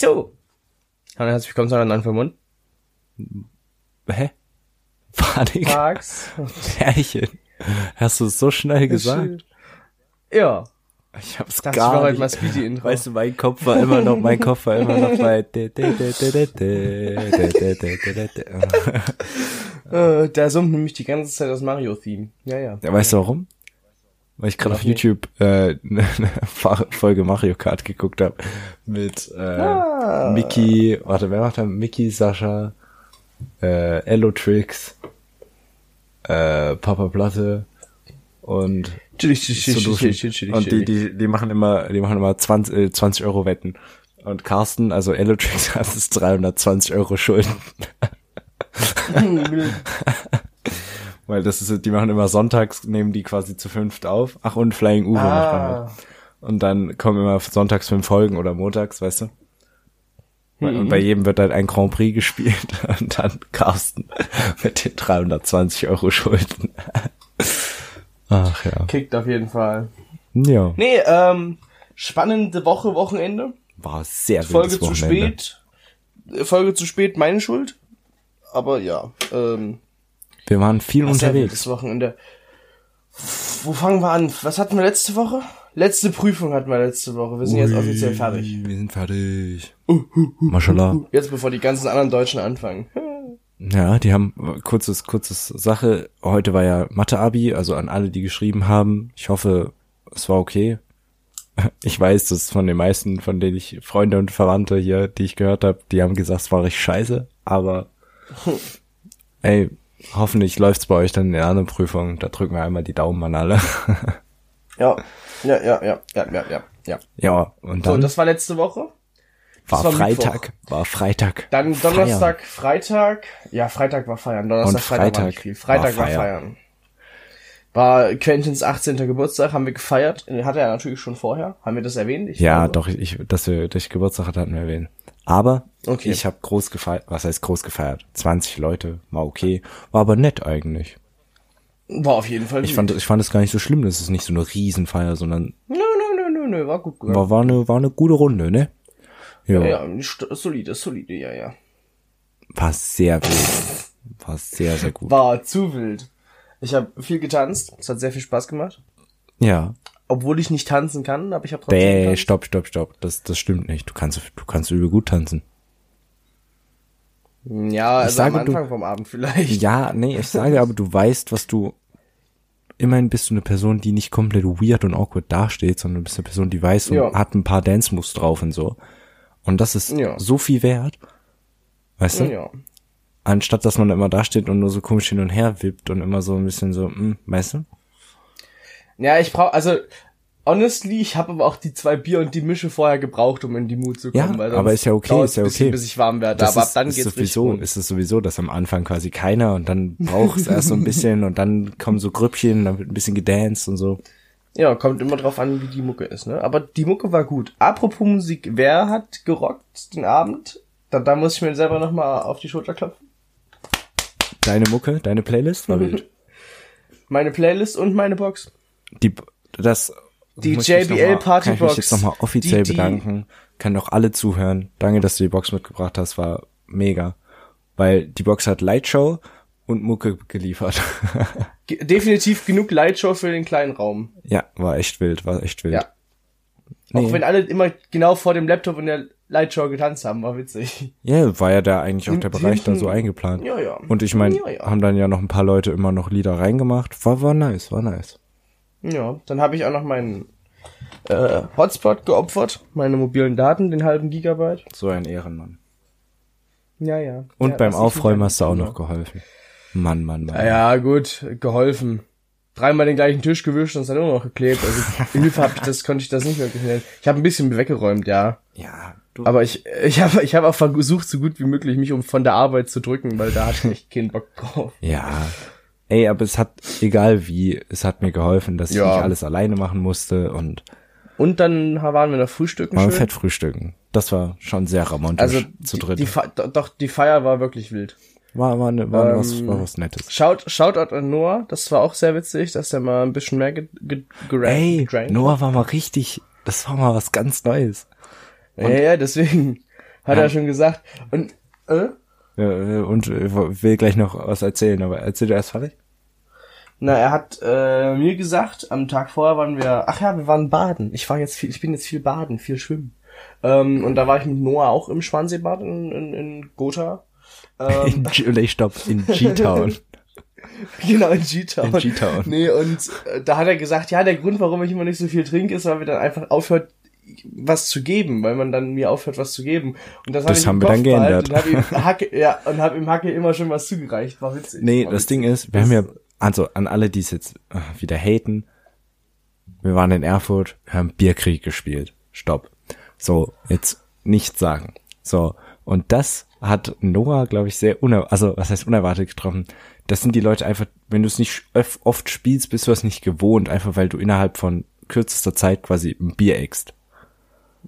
So. Hallo, herzlich willkommen zu einer neuen Vermund. Hä? Panik. Tags. Herrchen. Hast du es so schnell gesagt? Ja. Ich hab's Das gar war heute nicht. mal Speedy Intro. Weißt du, mein Kopf war immer noch, mein Kopf war immer noch bei. äh, der summt nämlich die ganze Zeit das Mario-Theme. Ja, ja. Ja, weißt du warum? Weil ich gerade auf? YouTube äh, eine Folge Mario Kart geguckt habe mit äh, Ah. Mickey, warte, wer macht da? Mickey, Sascha, äh, Ellotrix, äh, Papa Platte und chillig, chillig, chillig, Und die, die, die machen immer, die machen immer 20, äh, 20 Euro Wetten. Und Carsten, also Ellotrix hat es 320 Euro Schulden. Weil das ist, die machen immer sonntags, nehmen die quasi zu fünft auf. Ach, und Flying Uwe macht man Ah. Und dann kommen immer sonntags fünf Folgen oder montags, weißt du? Und bei jedem wird halt ein Grand Prix gespielt und dann Carsten mit den 320 Euro Schulden. Ach ja. Kickt auf jeden Fall. Ja. Nee, ähm, spannende Woche, Wochenende. War sehr Folge zu Wochenende. spät. Folge zu spät, meine Schuld. Aber ja, ähm, Wir waren viel sehr unterwegs. wildes Wochenende. Wo fangen wir an? Was hatten wir letzte Woche? Letzte Prüfung hatten wir letzte Woche. Wir sind jetzt offiziell fertig. Wir sind fertig. Mashallah. Jetzt bevor die ganzen anderen Deutschen anfangen. Ja, die haben kurzes, kurzes Sache. Heute war ja Mathe-Abi, also an alle, die geschrieben haben. Ich hoffe, es war okay. Ich weiß, dass von den meisten, von denen ich Freunde und Verwandte hier, die ich gehört habe, die haben gesagt, es war richtig scheiße. Aber ey, hoffentlich läuft's bei euch dann in der anderen Prüfung. Da drücken wir einmal die Daumen an alle. Ja, ja, ja, ja, ja, ja, ja, ja. ja, und So, dann das war letzte Woche. war, war Freitag, war Freitag. Dann Feiern. Donnerstag, Freitag. Ja, Freitag war feiern. Donnerstag, Und Freitag, war Freitag nicht viel. Freitag war war, feiern. feiern. War Quentins 18. Geburtstag, haben wir gefeiert. Den hatte er natürlich schon vorher. Haben wir das erwähnt? Ich Ja, glaube. doch, ich, dass wir durch Geburtstag hatten, hatten wir erwähnt. Aber Okay. ich habe groß gefeiert, was heißt groß gefeiert? 20 Leute, war okay, war aber nett eigentlich. War auf jeden Fall Ich gut. fand, ich fand es gar nicht so schlimm, das ist nicht so eine Riesenfeier, sondern Nö, nö, nö, nö, nö, war gut. war, war, eine, war eine gute Runde, ne? Ja, Ja, ja, solide, solide, ja, ja. war sehr wild. War sehr, sehr gut. War zu wild. Ich habe viel getanzt. Es hat sehr viel Spaß gemacht. Ja. Obwohl ich nicht tanzen kann, aber ich habe trotzdem getanzt. stopp, stopp, stopp. Das, das stimmt nicht. Du kannst, du kannst übel gut tanzen. Ja, also sage, am du- Anfang vom Abend vielleicht. Ja, nee, ich sage aber, du weißt, was du. Immerhin bist du eine Person, die nicht komplett weird und awkward dasteht, sondern du bist eine Person, die weiß und Ja. hat ein paar Dance-Moves drauf und so. Und das ist Ja. so viel wert. Weißt du? Ja. Anstatt, dass man da immer dasteht und nur so komisch hin und her wippt und immer so ein bisschen so, hm, weißt du? Ja, ich brauche, also, honestly, ich habe aber auch die zwei Bier und die Mische vorher gebraucht, um in die Mut zu kommen. Ja, weil aber ist ja okay, ist ja bisschen, okay. Bis ich warm werde, Das aber ab ist, dann ist geht's sowieso, ist es sowieso, dass am Anfang quasi keiner und dann braucht es erst so ein bisschen und dann kommen so Grüppchen, dann wird ein bisschen gedanced und so. Ja, kommt immer drauf an, wie die Mucke ist, ne? Aber die Mucke war gut. Apropos Musik, wer hat gerockt den Abend? Da, da muss ich mir selber nochmal auf die Schulter klopfen. Deine Mucke, deine Playlist war wild. Meine Playlist und meine Box. Die, das, Die JBL noch mal- Party Kann ich mich Box. jetzt nochmal offiziell Die- die- bedanken. Können auch alle zuhören. Danke, dass du die Box mitgebracht hast, war mega. Weil die Box hat Lightshow und Mucke geliefert. Ge- Definitiv genug Lightshow für den kleinen Raum. ja, war echt wild, war echt wild. Ja. Nee. Auch wenn alle immer genau vor dem Laptop in der Lightshow getanzt haben, war witzig. Ja, war ja da eigentlich auch der Bereich da so eingeplant. Ja, ja. Und ich meine, Ja, ja. haben dann ja noch ein paar Leute immer noch Lieder reingemacht. War, war nice, war nice. Ja, dann habe ich auch noch meinen äh, Hotspot geopfert, meine mobilen Daten, den halben Gigabyte. So ein Ehrenmann. Ja, ja. Und ja, beim Aufräumen hast du auch noch geholfen. Mann, Mann, Mann. Ja, ja, gut, geholfen. Dreimal den gleichen Tisch gewischt und es hat immer noch geklebt. Also Hilfe habe ich das, konnte ich das nicht wirklich nennen. Ich habe ein bisschen weggeräumt, ja. Ja, du. Aber ich, ich habe ich hab auch versucht, so gut wie möglich mich um von der Arbeit zu drücken, weil da hatte ich echt keinen Bock drauf. Ja. Ey, aber es hat, egal wie, es hat mir geholfen, dass ich Ja. nicht alles alleine machen musste und Und dann waren wir noch frühstücken mal schön. fett frühstücken. Das war schon sehr romantisch Also zu die, dritt. die, do- doch, die Feier war wirklich wild. war, war, ne, war, Ähm, was, war was Nettes. Shout, Shoutout an Noah, das war auch sehr witzig, dass der mal ein bisschen mehr ge, ge, gerankt- Ey, Noah war mal richtig, das war mal was ganz Neues. hat. Ja, ja, deswegen. Hat Ja. er schon gesagt. Und, äh? Ja, und äh, will gleich noch was erzählen, aber erzähl du erst fertig. Na, er hat äh, mir gesagt, am Tag vorher waren wir, ach ja, wir waren baden. Ich war jetzt viel, ich bin jetzt viel baden, viel schwimmen. Ähm, und da war ich mit Noah auch im Schwanseebad in, in, in Gotha. Ähm, In stopp, in G-Town. genau, in G-Town. In G-Town. Nee, und äh, da hat er gesagt, ja, der Grund, warum ich immer nicht so viel trinke, ist, weil wir dann einfach aufhört, was zu geben, weil man dann mir aufhört, was zu geben. Und das, hab Das ich im haben wir dann geändert. Und hab ihm Hacke, ja, und hab ihm Hacke immer schon was zugereicht. War witzig. Nee, War das witzig. Ding ist, wir haben ja, also an alle, die es jetzt äh, wieder haten, wir waren in Erfurt, wir haben Bierkrieg gespielt. Stopp. So, jetzt nichts sagen. So, und das hat Noah, glaube ich, sehr uner also was heißt unerwartet getroffen. Das sind die Leute einfach, wenn du es nicht oft spielst, bist du es nicht gewohnt, einfach weil du innerhalb von kürzester Zeit quasi ein Bier eckst.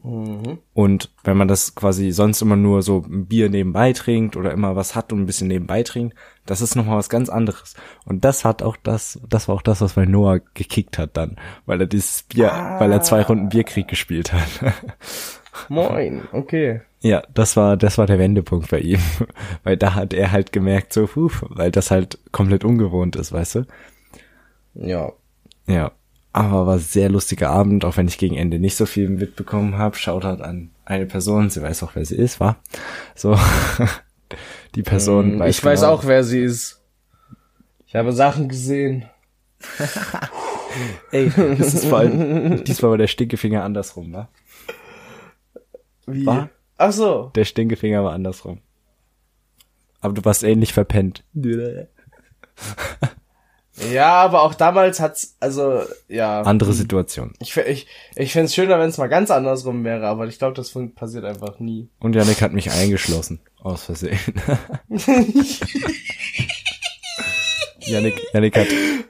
Und wenn man das quasi sonst immer nur so ein Bier nebenbei trinkt oder immer was hat und ein bisschen nebenbei trinkt, das ist nochmal was ganz anderes. Und das hat auch das, das war auch das, was bei Noah gekickt hat dann, weil er dieses Bier, weil er zwei Runden Bierkrieg gespielt hat. Moin, okay. ja, das war, das war der Wendepunkt bei ihm. weil da hat er halt gemerkt, so, puh, weil das halt komplett ungewohnt ist, weißt du? Ja. Ja, aber war sehr lustiger Abend, auch wenn ich gegen Ende nicht so viel mitbekommen habe. Shoutout an eine Person, sie weiß auch, wer sie ist, war. So, die Person weiß Mm, ich weiß genau. auch, wer sie ist. Ich habe Sachen gesehen. Ey, das ist vor allem, diesmal war der Stinkefinger andersrum, wa? Wie? War? Ach so. Der Stinkefinger war andersrum. Aber du warst ähnlich verpennt. Ja, aber auch damals hat's, also, ja. Andere Situation. Ich, ich, ich fänd's schöner, wenn es mal ganz andersrum wäre, aber ich glaube, das passiert einfach nie. Und Janik hat mich eingeschlossen. Aus Versehen. Janik, Janik hat,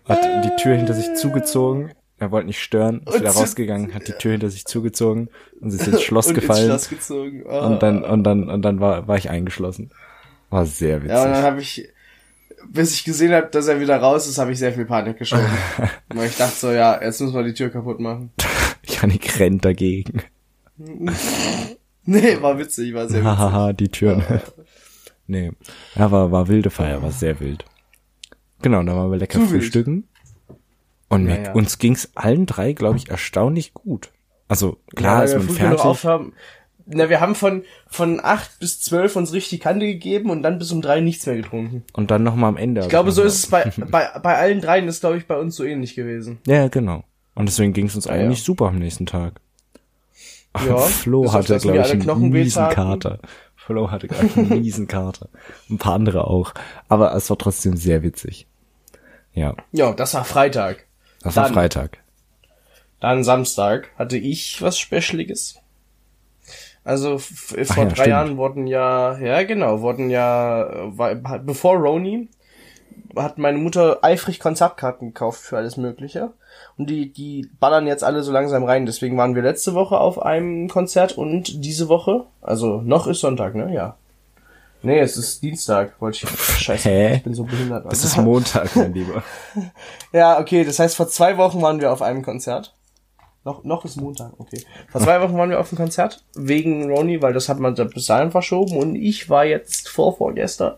hat die Tür hinter sich zugezogen. Er wollte nicht stören, ist Und wieder rausgegangen, hat die Tür hinter sich zugezogen und ist ins Schloss gefallen. Ins Schloss. Ah. Und dann, und dann, und dann war, war ich eingeschlossen. War sehr witzig. Ja, und dann habe ich, bis ich gesehen habe, dass er wieder raus ist, habe ich sehr viel Panik geschoben. Weil ich dachte so, ja, jetzt müssen wir die Tür kaputt machen. Janik rennt dagegen. Nee, war witzig, war sehr witzig. Hahaha, die Türen. nee. Ja, war, war wilde Feier, war sehr wild. Genau, dann waren wir lecker Zu wild. frühstücken. Und mir, Ja, ja. uns ging's allen drei, glaube ich, erstaunlich gut. Also, klar Ja, ist man fertig. aufhaben. Na, wir haben von, von acht bis zwölf uns richtig Kante gegeben und dann bis um drei nichts mehr getrunken. Und dann nochmal am Ende. Ich glaube, so ist es bei, bei, bei allen dreien ist, glaube ich, bei uns so ähnlich gewesen. Ja, genau. Und deswegen ging's uns ja. eigentlich super am nächsten Tag. Ja, Flo hatte, glaube ich, einen miesen. Kater. Flo hatte, glaube ich, einen miesen Kater. Ein paar andere auch. Aber es war trotzdem sehr witzig. Ja, Ja, das war Freitag. das war Dann- Freitag. Dann Samstag hatte ich was Specialiges. Also vor ja, drei stimmt. Jahren wurden ja, ja genau, wurden ja, war, bevor Roni hat meine Mutter eifrig Konzertkarten gekauft für alles Mögliche. Und die, die ballern jetzt alle so langsam rein. Deswegen waren wir letzte Woche auf einem Konzert und diese Woche, also noch ist Sonntag, ne? Ja. Nee, es ist Dienstag, wollte ich. Scheiße, Hä? ich bin so behindert. Es ist Montag, mein Lieber. Ja, okay, das heißt, vor zwei Wochen waren wir auf einem Konzert. Noch, noch ist Montag, okay. Vor zwei Wochen waren wir auf einem Konzert wegen Ronnie, weil das hat man da bis dahin verschoben und ich war jetzt vor vorgestern.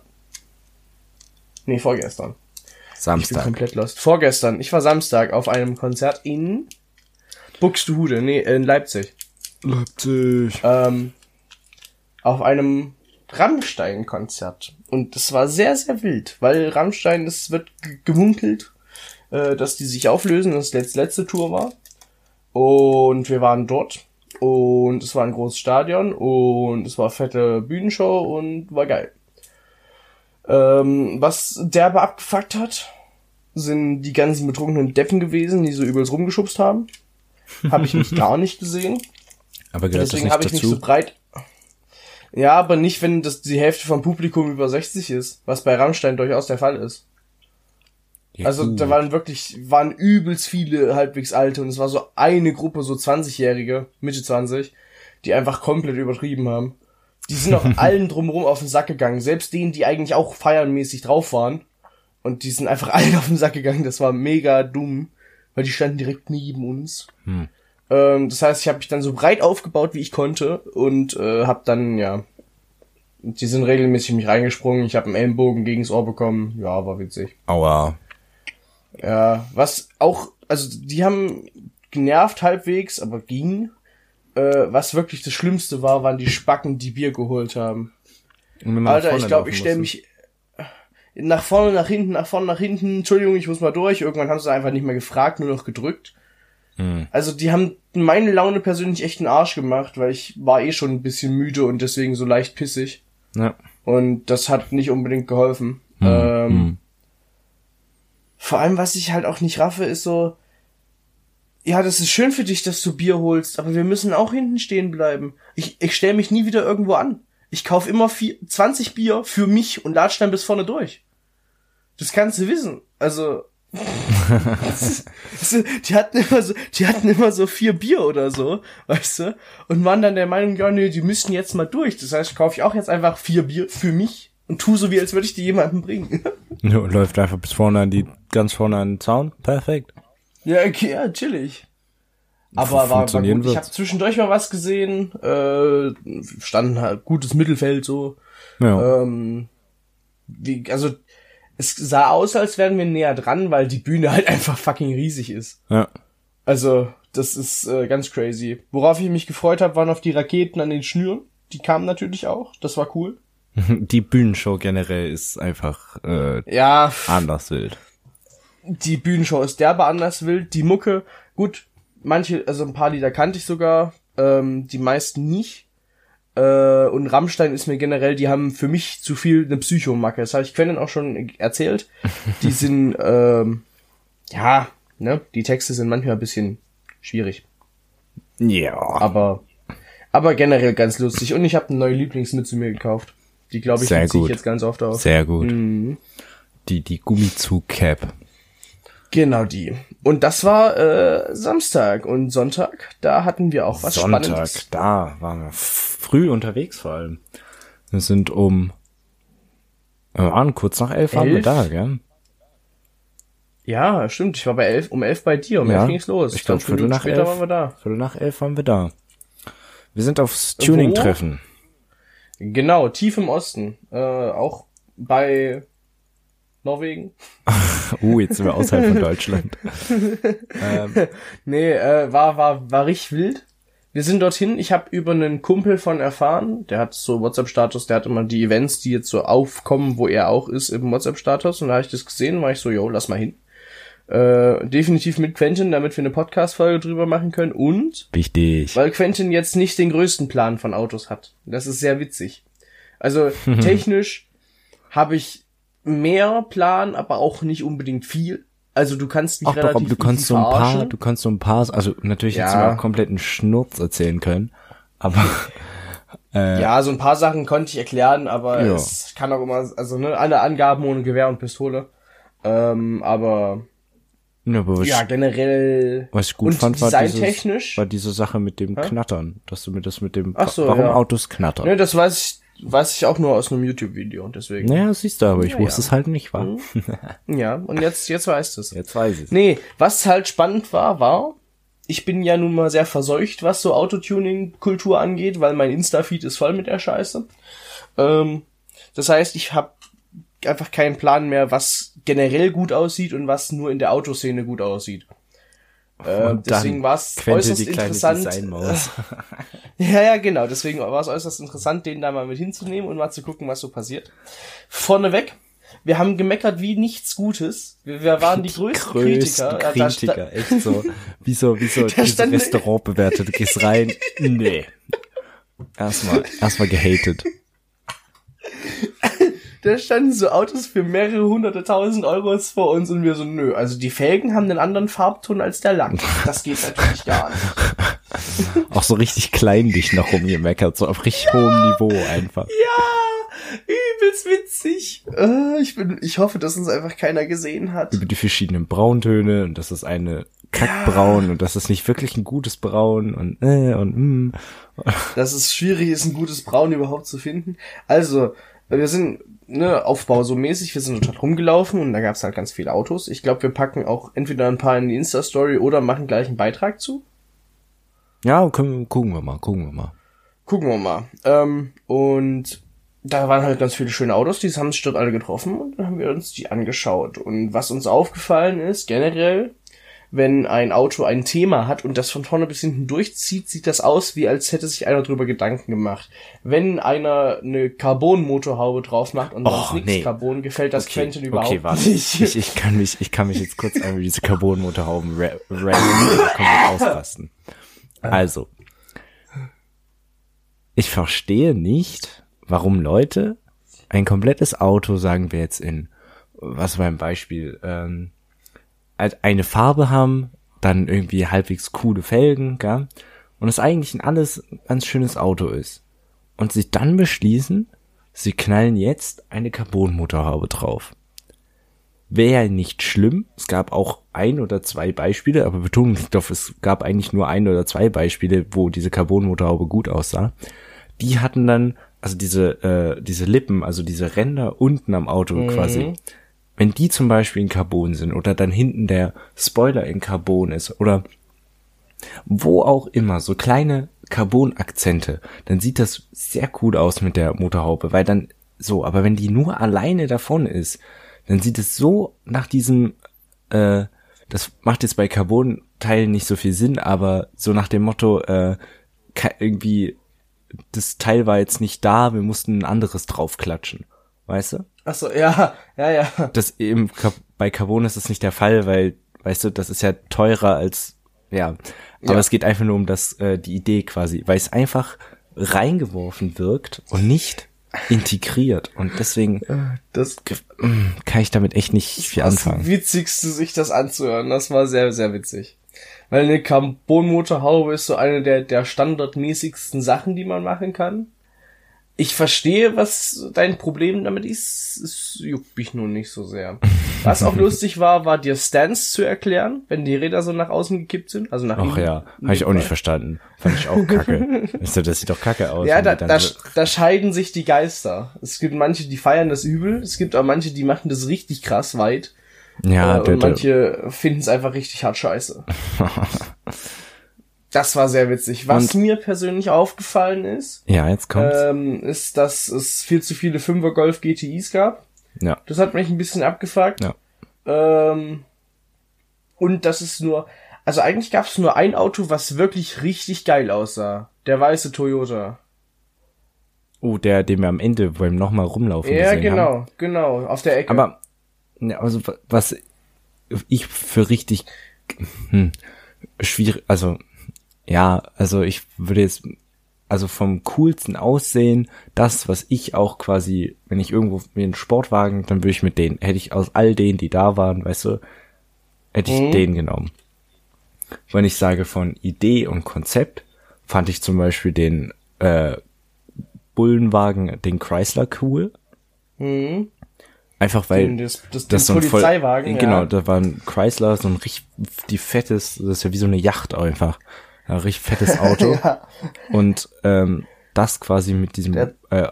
Nee, vorgestern. Ich bin Samstag. komplett lost. Vorgestern. Ich war Samstag auf einem Konzert in Buxtehude, nee, in Leipzig. Leipzig. Ähm, auf einem Rammstein-Konzert. Und das war sehr, sehr wild, weil Rammstein, es wird gemunkelt, äh, dass die sich auflösen, dass das letzte, letzte Tour war. Und wir waren dort. Und es war ein großes Stadion und es war fette Bühnenshow und war geil. Ähm, was derbe abgefuckt hat, sind die ganzen betrunkenen Deppen gewesen, die so übelst rumgeschubst haben. Habe ich mich gar nicht gesehen. Aber gehört Deswegen habe ich dazu? nicht so breit. Ja, aber nicht, wenn das die Hälfte vom Publikum über 60 ist, was bei Rammstein durchaus der Fall ist. Ja, Also gut. da waren wirklich, waren übelst viele halbwegs alte und es war so eine Gruppe, so 20-Jährige, Mitte 20, die einfach komplett übertrieben haben. Die sind auch allen drumherum auf den Sack gegangen, selbst denen, die eigentlich auch feiernmäßig drauf waren. Und die sind einfach allen auf den Sack gegangen, das war mega dumm, weil die standen direkt neben uns. Hm. Ähm, das heißt, ich habe mich dann so breit aufgebaut, wie ich konnte und äh, habe dann, ja, Die sind regelmäßig mich reingesprungen. Ich habe einen Ellenbogen gegens Ohr bekommen. Ja, war witzig. Aua. Ja, was auch, also die haben genervt halbwegs, aber ging. Äh, was wirklich das Schlimmste war, waren die Spacken, die Bier geholt haben. Alter, ich glaube, ich stelle mich nach vorne, nach hinten, nach vorne, nach hinten. Entschuldigung, ich muss mal durch. Irgendwann haben sie einfach nicht mehr gefragt, nur noch gedrückt. Hm. Also die haben meine Laune persönlich echt einen Arsch gemacht, weil ich war eh schon ein bisschen müde und deswegen so leicht pissig. Ja. Und das hat nicht unbedingt geholfen. Hm, Ähm, hm. Vor allem, was ich halt auch nicht raffe, ist so, ja, das ist schön für dich, dass du Bier holst, aber wir müssen auch hinten stehen bleiben. Ich, ich stelle mich nie wieder irgendwo an. Ich kauf immer vier, 20 Bier für mich und latsch dann bis vorne durch. Das kannst du wissen. Also, so, die hatten immer so, die hatten immer so vier Bier oder so, weißt du, und waren dann der Meinung, ja, nee, die müssten jetzt mal durch. Das heißt, kaufe ich auch jetzt einfach vier Bier für mich und tu so wie, als würde ich die jemandem bringen. Ja, läuft einfach bis vorne an die, ganz vorne an den Zaun. Perfekt. Ja, okay, ja, chillig. Aber war, war gut. Ich wird's. habe zwischendurch mal was gesehen. Äh, standen halt gutes Mittelfeld so. Ja. Ähm, wie, also es sah aus, als wären wir näher dran, weil die Bühne halt einfach fucking riesig ist. ja. Also das ist äh, ganz crazy. Worauf ich mich gefreut habe, waren auf die Raketen an den Schnüren. Die kamen natürlich auch. Das war cool. Die Bühnenshow generell ist einfach äh, Ja, anders wild. die Bühnenshow ist derbe anders wild. Die Mucke, gut, manche, also ein paar Lieder kannte ich sogar, ähm, die meisten nicht. Äh, und Rammstein ist mir generell, die haben für mich zu viel eine Psychomacke. Das habe ich Quentin auch schon erzählt. Die sind, ähm, ja, ne, die Texte sind manchmal ein bisschen schwierig. Ja. Aber, aber generell ganz lustig. Und ich habe eine neue Lieblingsmütze mir gekauft. Die glaube ich, Sehr die zieh ich jetzt ganz oft auf. Sehr gut. Mhm. Die, die Gummizug-Cap. Genau die. Und das war äh, Samstag und Sonntag, da hatten wir auch was Sonntag, Spannendes. da waren wir früh unterwegs vor allem. Wir sind um, wir waren kurz nach elf, waren wir Elf? da, gell? Ja, stimmt. Ich war bei elf, um elf bei dir, um Ja, elf ging's los. ich glaub, 20 Viertel Minuten nach elf. waren wir da. Viertel nach elf waren wir da. Wir sind aufs Tuning-Treffen. Genau, tief im Osten. Äh, auch bei Norwegen. Uh, jetzt sind wir außerhalb von Deutschland. ähm, Nee, äh, war, war, war richtig wild. Wir sind dorthin. Ich habe über einen Kumpel von erfahren, der hat so WhatsApp-Status, der hat immer die Events, die jetzt so aufkommen, wo er auch ist, im WhatsApp-Status. Und da habe ich das gesehen, war ich so, yo, lass mal hin. Äh, definitiv mit Quentin, damit wir eine Podcast-Folge drüber machen können. Und wichtig. weil Quentin jetzt nicht den größten Plan von Autos hat. Das ist sehr witzig. Also technisch habe ich mehr Plan, aber auch nicht unbedingt viel. Also du kannst mich Ach doch, relativ aber du kannst so ein paar, du kannst so ein paar, also natürlich jetzt Ja. mal kompletten Schnurz erzählen können, aber äh, Ja, so ein paar Sachen konnte ich erklären, aber Ja. es kann auch immer, also ne, alle Angaben ohne Gewehr und Pistole. Ähm, aber ne, aber was, ja, generell was ich gut und fand, war, dieses, war diese Sache mit dem Knattern, dass du mir das mit dem, Ach so, warum ja. Autos knattern. Ne, das weiß ich, weiß ich auch nur aus einem YouTube-Video und deswegen. Naja, siehst du, aber ich Ja, wusste ja. es halt nicht, war. Ja, und jetzt, jetzt weißt du es. Jetzt weiß ich Nee, was halt spannend war, war, ich bin ja nun mal sehr verseucht, was so Autotuning-Kultur angeht, weil mein Insta-Feed ist voll mit der Scheiße. Ähm, das heißt, ich habe einfach keinen Plan mehr, was generell gut aussieht und was nur in der Autoszene gut aussieht. Äh, deswegen war es äußerst die interessant. Ja, ja, genau. Deswegen war es äußerst interessant, den da mal mit hinzunehmen und mal zu gucken, was so passiert. Vorneweg, wir haben gemeckert wie nichts Gutes. Wir, wir waren die größten, Größten Kritiker. Kritiker, echt so. Wie so, wie so dieses Restaurant bewertet. Du gehst rein, nee. Erstmal, erstmal gehatet. Da standen so Autos für mehrere hunderte tausend Euros vor uns und wir so, nö. Also die Felgen haben einen anderen Farbton als der Lack. Das geht natürlich gar nicht. Auch so richtig kleinlich noch rumgemeckert, so auf richtig hohem Niveau einfach. Ja, übelst witzig. Äh, ich bin, ich hoffe, dass uns einfach keiner gesehen hat. Über die verschiedenen Brauntöne und das ist eine Kackbraun und das ist nicht wirklich ein gutes Braun und äh und mm. dass es schwierig ist, ein gutes Braun überhaupt zu finden. Also, wir sind ne, Aufbau so mäßig, wir sind dort rumgelaufen und da gab es halt ganz viele Autos. Ich glaube, wir packen auch entweder ein paar in die Insta-Story oder machen gleich einen Beitrag zu. Ja, können, gucken wir mal, gucken wir mal. Gucken wir mal. Ähm, und da waren halt ganz viele schöne Autos, die haben sich dort alle getroffen und dann haben wir uns die angeschaut. Und was uns aufgefallen ist, generell, wenn ein Auto ein Thema hat und das von vorne bis hinten durchzieht, sieht das aus, wie als hätte sich einer drüber Gedanken gemacht. Wenn einer eine Carbon-Motorhaube drauf macht und Oh, sonst nichts nee. Carbon, gefällt das Quentin überhaupt okay, warte. nicht. Ich, ich kann mich, ich kann mich jetzt kurz einmal diese Carbon-Motorhauben ausrasten. Also. Ich verstehe nicht, warum Leute ein komplettes Auto, sagen wir jetzt in, was war ein Beispiel, ähm, eine Farbe haben, dann irgendwie halbwegs coole Felgen, gell? Und es eigentlich ein alles ganz schönes Auto ist. Und sie dann beschließen, sie knallen jetzt eine Carbonmotorhaube drauf. Wäre ja nicht schlimm. Es gab auch ein oder zwei Beispiele, aber Betonung liegt auf, es gab eigentlich nur ein oder zwei Beispiele, wo diese Carbonmotorhaube gut aussah. Die hatten dann, also diese, äh, diese Lippen, also diese Ränder unten am Auto quasi, wenn die zum Beispiel in Carbon sind oder dann hinten der Spoiler in Carbon ist oder wo auch immer, so kleine Carbon-Akzente, dann sieht das sehr cool aus mit der Motorhaube, weil dann so, aber wenn die nur alleine davon ist, dann sieht es so nach diesem, äh, das macht jetzt bei Carbon-Teilen nicht so viel Sinn, aber so nach dem Motto, äh, irgendwie, das Teil war jetzt nicht da, wir mussten ein anderes draufklatschen. Weißt du? Ach so, ja, ja, ja. das eben bei Carbon ist das nicht der Fall, weil, weißt du, das ist ja teurer als, ja. Aber Ja. es geht einfach nur um das, äh, die Idee quasi, weil es einfach reingeworfen wirkt und nicht integriert. Und deswegen Das mm, kann ich damit echt nicht viel das anfangen. Witzigste, sich das anzuhören. Das war sehr, sehr witzig. Weil eine Carbon-Motorhaube ist so eine der, der standardmäßigsten Sachen, die man machen kann. Ich verstehe, was dein Problem damit ist. Es juckt mich nun nicht so sehr. Was auch lustig war, war dir Stance zu erklären, wenn die Räder so nach außen gekippt sind. Also nach Ach ja, habe ich auch nicht verstanden. Fand ich auch kacke. Weißt du, das sieht doch kacke aus. Ja, da, da, so- da scheiden sich die Geister. Es gibt manche, die feiern das übel. Es gibt auch manche, die machen das richtig krass weit. ja, äh, und manche finden es einfach richtig hart scheiße. das war sehr witzig. Was Und- mir persönlich aufgefallen ist, ja, jetzt kommt's. ähm, ist, dass es viel zu viele 5er Golf GTIs gab. ja, Das hat mich ein bisschen abgefuckt. ja. Ähm, und das ist nur, also eigentlich gab es nur ein Auto, was wirklich richtig geil aussah. Der weiße Toyota. Oh, der, den wir am Ende beim nochmal rumlaufen Ja, gesehen haben. genau, genau, auf der Ecke. Aber, ja, also, wa- was ich für richtig, hm, schwierig, also, ja, also ich würde jetzt, also vom coolsten Aussehen, das, was ich auch quasi, wenn ich irgendwo mir einen Sportwagen, dann würde ich mit denen, hätte ich aus all denen, die da waren, weißt du, hätte ich Mhm. den genommen. Wenn ich sage von Idee und Konzept, fand ich zum Beispiel den, äh, Bullenwagen, den Chrysler cool. Mhm. Einfach weil Den- das, das, das so ein voll- Polizeiwagen. Genau, ja. da war ein Chrysler, so ein richtig die fettes, das ist ja wie so eine Yacht einfach. Ein richtig fettes Auto. Ja. Und ähm, das quasi mit diesem Der- äh,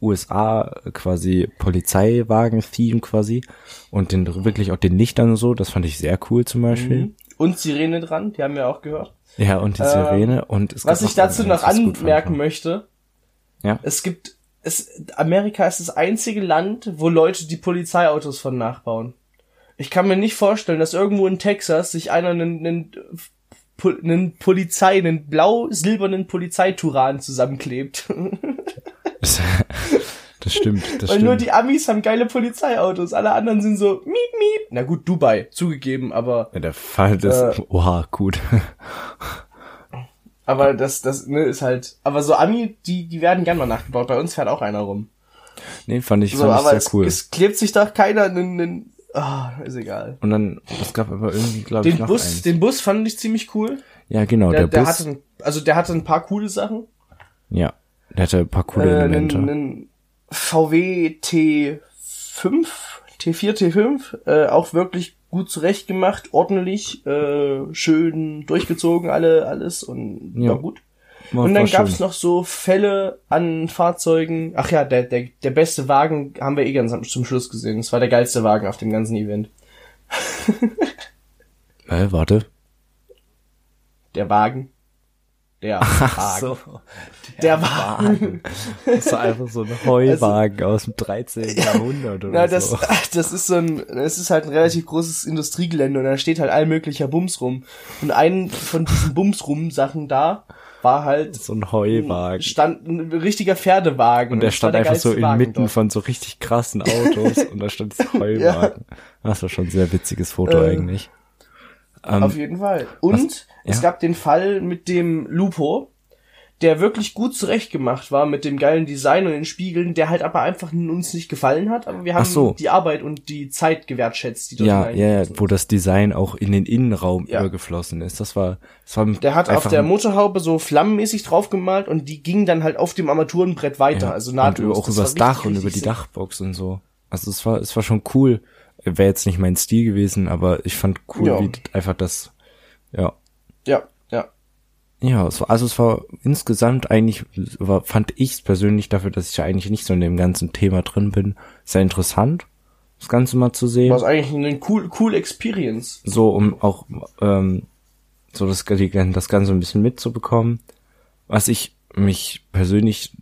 USA quasi Polizeiwagen-Theme quasi und den wirklich auch den Lichtern und so, das fand ich sehr cool zum Beispiel. Mhm. Und Sirene dran, die haben wir auch gehört. Ja, und die Ähm, Sirene und es Was ich dazu noch was ich gut anmerken möchte, Ja. es gibt, es, Amerika ist das einzige Land, wo Leute die Polizeiautos von nachbauen. Ich kann mir nicht vorstellen, dass irgendwo in Texas sich einer einen, einen, einen Polizei, einen blau-silbernen Polizeituran zusammenklebt. Das, das stimmt, das Weil stimmt. nur die Amis haben geile Polizeiautos, alle anderen sind so miep miep. Na gut, Dubai, zugegeben, aber ja, der Fall des, Äh, oha, gut. aber das das ne, ist halt, aber so Ami, die die werden gern mal nachgebaut. Bei uns fährt auch einer rum. nee, fand ich, So, fand ich sehr es, cool. es klebt sich doch keiner einen, einen ah, ist egal. und dann, es gab aber irgendwie, glaube ich, Den noch Bus, eins. den Bus fand ich ziemlich cool. ja, genau, Der, der, der Bus. hatte, ein, also der hatte ein paar coole Sachen. Ja, der hatte ein paar coole Äh, Elemente. einen, einen VW T5, T4, T5, äh, auch wirklich gut zurechtgemacht, ordentlich, äh, schön durchgezogen, alle, alles und Ja. war gut. War- und dann war gab's schön. noch so Fälle an Fahrzeugen. Ach ja, der, der, der beste Wagen haben wir eh ganz am- zum Schluss gesehen. Das war der geilste Wagen auf dem ganzen Event. Äh, warte. Der Wagen. Der Wagen. so, der Wagen. Das ist einfach so ein Heuwagen aus dem 13. Jahrhundert oder Na, das, so. das ist so ein, das ist halt ein relativ großes Industriegelände und da steht halt all möglicher Bums rum. Und ein von diesen Bums-Rum-Sachen da war halt, So ein Heuwagen. stand ein richtiger Pferdewagen. Und der war stand einfach so inmitten dort. von so richtig krassen Autos und da stand das Heuwagen. Das war schon ein sehr witziges Foto Äh, eigentlich. Ähm, Auf jeden Fall. Und es ja. gab den Fall mit dem Lupo, der wirklich gut zurechtgemacht war mit dem geilen Design und den Spiegeln, der halt aber einfach uns nicht gefallen hat, aber wir haben so. die Arbeit und die Zeit gewertschätzt, die dort ja, ja, ja, wo das Design auch in den Innenraum Ja. übergeflossen ist. Das war, das war Der hat auf der Motorhaube so flammenmäßig draufgemalt und die ging dann halt auf dem Armaturenbrett weiter, ja, also und nahtlos. über, auch Das übers Dach richtig, und über die. Dachbox und so. Also es war, es war schon cool. Wäre jetzt nicht mein Stil gewesen, aber ich fand cool, Ja. wie einfach das, ja. Ja, ja. Es war, also es war insgesamt eigentlich, war, fand ich persönlich dafür, dass ich ja eigentlich nicht so in dem ganzen Thema drin bin, sehr interessant, das Ganze mal zu sehen. War eigentlich eine cool, cool Experience. so um auch ähm, so das, das Ganze ein bisschen mitzubekommen. Was ich mich persönlich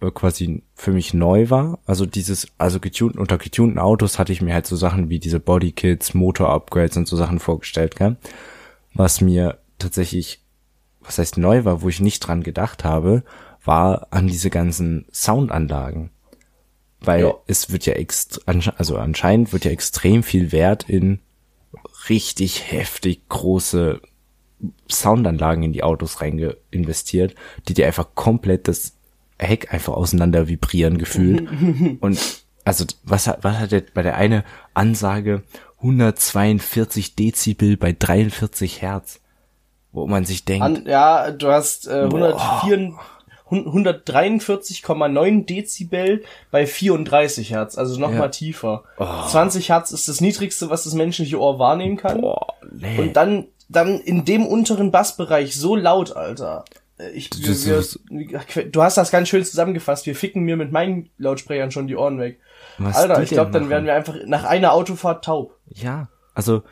äh, quasi für mich neu war, also dieses, also getunten, unter getunten Autos hatte ich mir halt so Sachen wie diese Bodykits, Motor-Upgrades und so Sachen vorgestellt, gell? Was mir tatsächlich, was heißt neu war, wo ich nicht dran gedacht habe, war an diese ganzen Soundanlagen. Weil Ja. es wird ja ext also anscheinend wird ja extrem viel Wert in richtig heftig große Soundanlagen in die Autos reinge investiert, die dir einfach komplett das Heck einfach auseinander vibrieren gefühlt. Und also was hat, was hat der bei der eine Ansage 142 Dezibel bei 43 Hertz, wo man sich denkt, An, ja, du hast äh, Boah. 104 143,9 Dezibel bei 34 Hertz, also noch Ja. mal tiefer. 20 Hertz ist das niedrigste, was das menschliche Ohr wahrnehmen kann. boah, nee. Und dann, dann in dem unteren Bassbereich so laut, Alter. Äh, Ich, wir, Das wir, ist- du hast das ganz schön zusammengefasst. Wir ficken mir mit meinen Lautsprechern schon die Ohren weg. Was Alter, ich glaube, dann werden wir einfach nach einer Autofahrt taub. ja, also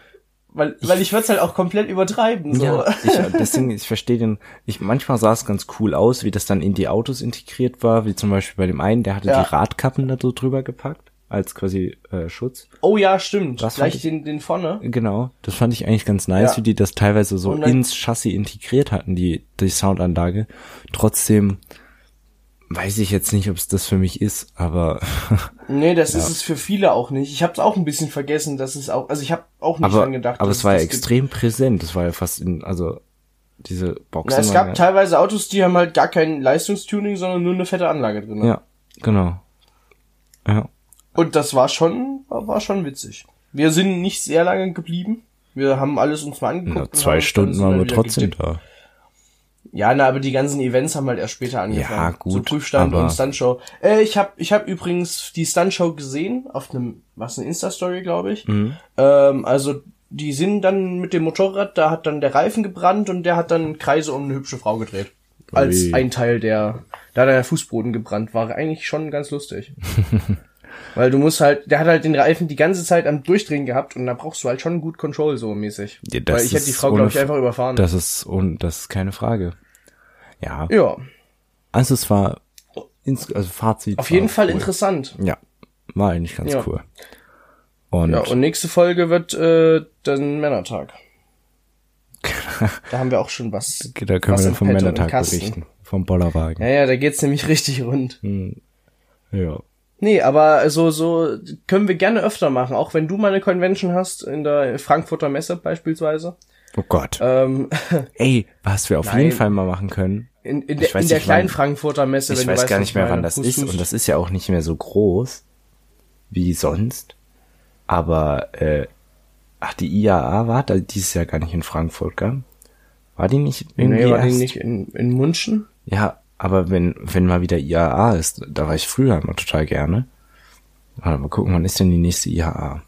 Weil, weil ich würde es halt auch komplett übertreiben. So. Ja, ich, deswegen, ich verstehe den, ich, manchmal sah es ganz cool aus, wie das dann in die Autos integriert war, wie zum Beispiel bei dem einen, der hatte Ja. die Radkappen da so drüber gepackt, als quasi äh, Schutz. Oh ja, stimmt. Das Gleich ich- den, den vorne. Genau, das fand ich eigentlich ganz nice, Ja. wie die das teilweise so dann- ins Chassis integriert hatten, die, die Soundanlage. Trotzdem weiß ich jetzt nicht, ob es das für mich ist, aber, Nee, das ist es für viele auch nicht. Ich habe es auch ein bisschen vergessen, dass es auch, also ich habe auch nicht aber, dran gedacht. aber es war ja das gibt. extrem präsent, das war ja fast in, also, diese Boxen. Na, es gab ja, teilweise Autos, die haben halt gar kein Leistungstuning, sondern nur eine fette Anlage drin. ja, genau. Ja. Und das war schon, war, war schon witzig. Wir sind nicht sehr lange geblieben. Wir haben alles uns mal angeguckt. Na, zwei Stunden waren wir trotzdem gedippt. da. Ja, na, aber die ganzen Events haben halt erst später angefangen. Ja, gut, So Prüfstand und Stuntshow. Äh, ich habe ich hab übrigens die Stuntshow gesehen auf einem, was, eine Insta-Story, glaube ich. Mhm. Ähm, also, die sind dann mit dem Motorrad, da hat dann der Reifen gebrannt und der hat dann Kreise um eine hübsche Frau gedreht. Als Ui. ein Teil der, da der Fußboden gebrannt, war eigentlich schon ganz lustig. Weil du musst halt, der hat halt den Reifen die ganze Zeit am Durchdrehen gehabt und da brauchst du halt schon gut Control so mäßig. Ja, das Weil ich hätte die Frau, glaube ich, einfach überfahren. Das ist, und das ist keine Frage. Ja. ja, Also es war, ins, also Fazit. auf jeden Fall cool. interessant. Ja. War eigentlich ganz Ja. cool. Und, Ja, und nächste Folge wird äh, dann Männertag. da haben wir auch schon was. da können was wir dann vom Männertag berichten. Vom Bollerwagen. Ja, ja, da geht's nämlich richtig rund. Ja. Nee, aber so, so können wir gerne öfter machen, auch wenn du mal eine Convention hast, in der Frankfurter Messe beispielsweise. Oh Gott. Ähm, Ey, was wir auf Nein. jeden Fall mal machen können. in, in, der, in der kleinen wann- Frankfurter Messe, Ich wenn du weiß weißt, gar nicht ich mehr, wann das ist. Und das ist ja auch nicht mehr so groß wie sonst. Aber, äh, ach, die IAA war da dieses Jahr gar nicht in Frankfurt, gell? War die nicht irgendwie Nee, war die nicht in, in Munchen? Ja, aber wenn, wenn mal wieder IAA ist, da war ich früher immer total gerne. Mal gucken, wann ist denn die nächste IAA?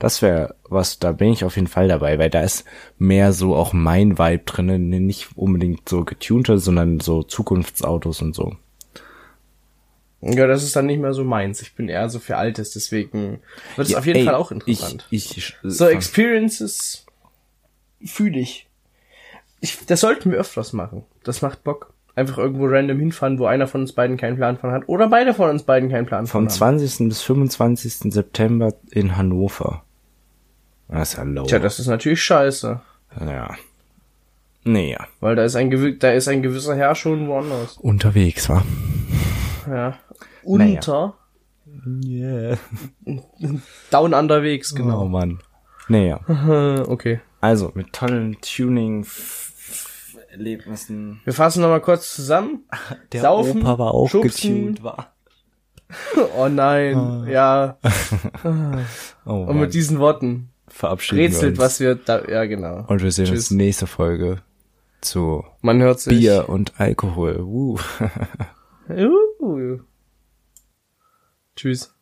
Das wäre was, da bin ich auf jeden Fall dabei, weil da ist mehr so auch mein Vibe drin, nicht unbedingt so getunte, sondern so Zukunftsautos und so. Ja, das ist dann nicht mehr so meins. Ich bin eher so für Altes, deswegen wird es Ja, auf jeden ey, Fall auch interessant. Ich, ich, So Experiences fühle ich. Ich, das sollten wir öfters machen. Das macht Bock. Einfach irgendwo random hinfahren, wo einer von uns beiden keinen Plan von hat. Oder beide von uns beiden keinen Plan Vom von haben. 20. bis 25. September in Hannover. Das ist ja low. Tja, das ist natürlich scheiße. ja. Nee, ja. Weil da ist ein, gewi da ist ein gewisser Herr schon woanders. Unterwegs, war. Ja. Unter. Yeah. Down underwegs, Oh genau. Mann. Nee, ja. Äh, okay. Also, mit tollen Tuning-Erlebnissen. Wir fassen nochmal kurz zusammen. Der Saufen, Opa war auch schubsen. getuned, war. Oh nein. Ja. Oh Und mit diesen Worten verabschieden wir rätselt, uns. was wir da, ja genau. Und wir sehen Tschüss. uns nächste Folge zu Man hört sich. Bier und Alkohol. Uh. Uh. Tschüss.